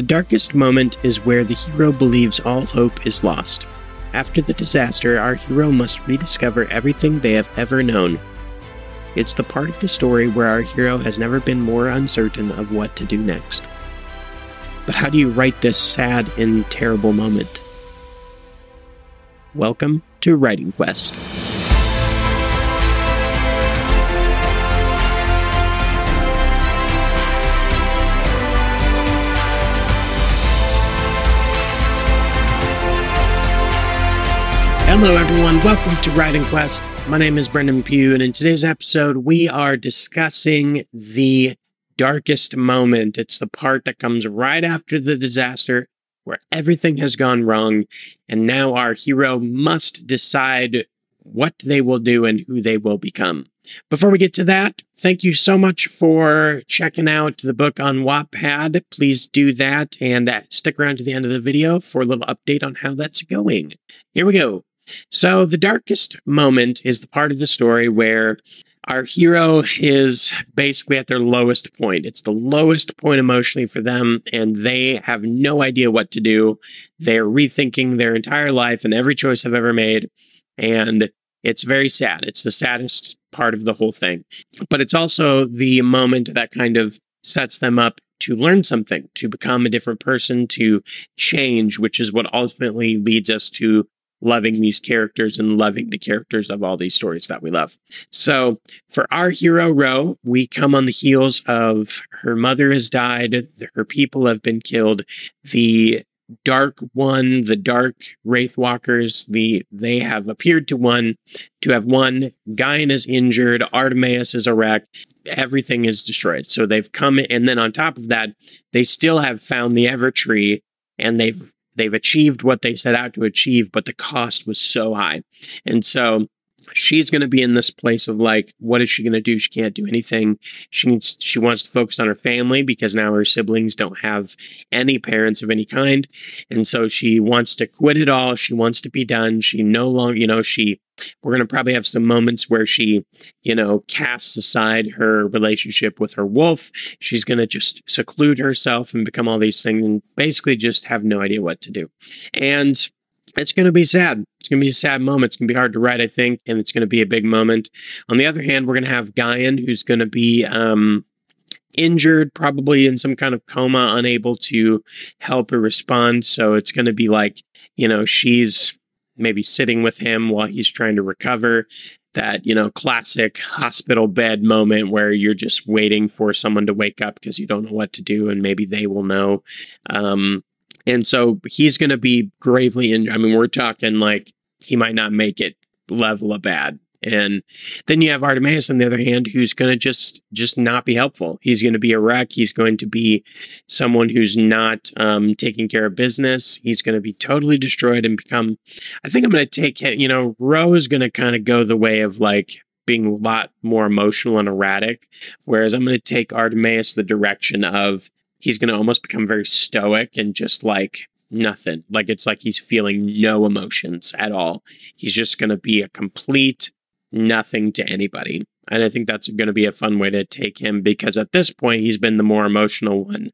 The darkest moment is where the hero believes all hope is lost. After the disaster, our hero must rediscover everything they have ever known. It's the part of the story where our hero has never been more uncertain of what to do next. But how do you write this sad and terrible moment? Welcome to Writing Quest. Hello, everyone. Welcome to Writing Quest. My name is Brendan Pugh, and in today's episode, we are discussing the darkest moment. It's the part that comes right after the disaster where everything has gone wrong, and now our hero must decide what they will do and who they will become. Before we get to that, thank you so much for checking out the book on Wattpad. Please do that and uh, stick around to the end of the video for a little update on how that's going. Here we go. So, the darkest moment is the part of the story where our hero is basically at their lowest point. It's the lowest point emotionally for them, and they have no idea what to do. They're rethinking their entire life and every choice I've ever made. And it's very sad. It's the saddest part of the whole thing. But it's also the moment that kind of sets them up to learn something, to become a different person, to change, which is what ultimately leads us to loving these characters and loving the characters of all these stories that we love. So for our hero Ro, we come on the heels of her mother has died, her people have been killed, the dark one, the dark wraith walkers, the they have appeared to one to have won. Gaian is injured, Artemis is a wreck, everything is destroyed. So they've come and then on top of that, they still have found the Evertree and they've they've achieved what they set out to achieve, but the cost was so high. And so she's going to be in this place of like, what is she going to do? She can't do anything. She needs, she wants to focus on her family because now her siblings don't have any parents of any kind. And so she wants to quit it all. She wants to be done. She no longer, you know, she, we're going to probably have some moments where she, you know, casts aside her relationship with her wolf. She's going to just seclude herself and become all these things and basically just have no idea what to do. And it's going to be sad. It's going to be a sad moment. It's going to be hard to write, I think, and it's going to be a big moment. On the other hand, we're going to have Gaian, who's going to be um, injured, probably in some kind of coma, unable to help or respond. So it's going to be like, you know, she's maybe sitting with him while he's trying to recover. That, you know, classic hospital bed moment where you're just waiting for someone to wake up because you don't know what to do and maybe they will know. Um, and so he's going to be gravely injured. I mean, we're talking like he might not make it level of bad. And then you have Artemis on the other hand, who's going to just, just not be helpful. He's going to be a wreck. He's going to be someone who's not, um, taking care of business. He's going to be totally destroyed and become, I think I'm going to take him, you know, Ro is going to kind of go the way of like being a lot more emotional and erratic. Whereas I'm going to take Artemis the direction of, he's going to almost become very stoic and just like nothing. Like it's like he's feeling no emotions at all. He's just going to be a complete nothing to anybody. And I think that's going to be a fun way to take him because at this point, he's been the more emotional one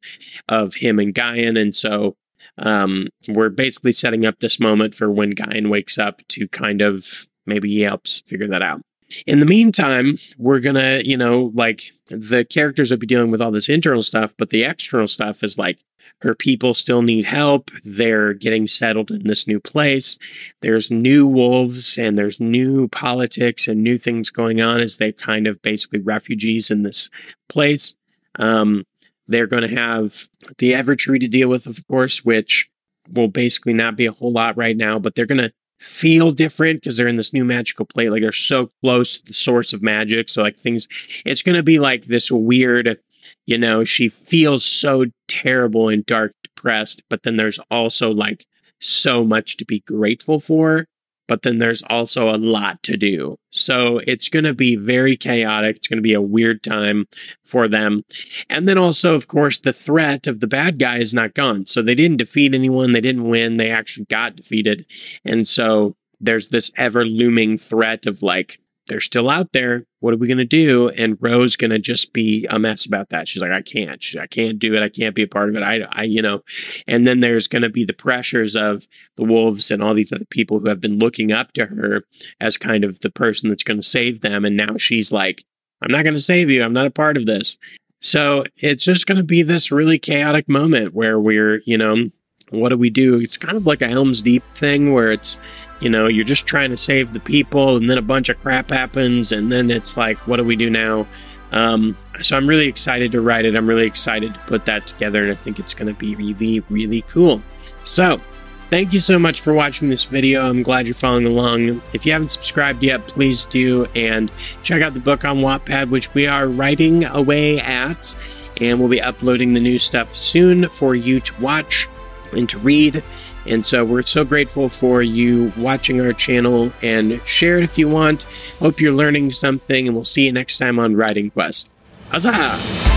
of him and Gaian. And so um, we're basically setting up this moment for when Gaian wakes up to kind of maybe he helps figure that out. In the meantime, we're gonna, you know, like the characters will be dealing with all this internal stuff, but the external stuff is like her people still need help. They're getting settled in this new place. There's new wolves and there's new politics and new things going on as they kind of basically refugees in this place. Um, they're going to have the Evertree to deal with, of course, which will basically not be a whole lot right now, but they're going to feel different because they're in this new magical plate. Like they're so close to the source of magic. So like things, it's going to be like this weird, you know, she feels so terrible and dark, depressed, but then there's also like so much to be grateful for but then there's also a lot to do. So it's going to be very chaotic. It's going to be a weird time for them. And then also, of course, the threat of the bad guy is not gone. So they didn't defeat anyone. They didn't win. They actually got defeated. And so there's this ever looming threat of like they're still out there. What are we going to do? And Ro's going to just be a mess about that. She's like, I can't, She's, I can't do it. I can't be a part of it. I, I, you know, and then there's going to be the pressures of the wolves and all these other people who have been looking up to her as kind of the person that's going to save them. And now she's like, I'm not going to save you. I'm not a part of this. So it's just going to be this really chaotic moment where we're, you know, what do we do? It's kind of like a Helm's Deep thing where it's, you know, you're just trying to save the people and then a bunch of crap happens and then it's like, what do we do now? Um, so I'm really excited to write it. I'm really excited to put that together and I think it's going to be really, really cool. So thank you so much for watching this video. I'm glad you're following along. If you haven't subscribed yet, please do and check out the book on Wattpad, which we are writing away at. And we'll be uploading the new stuff soon for you to watch and to read. And so we're so grateful for you watching our channel and share it if you want. Hope you're learning something, and we'll see you next time on Writing Quest. Huzzah!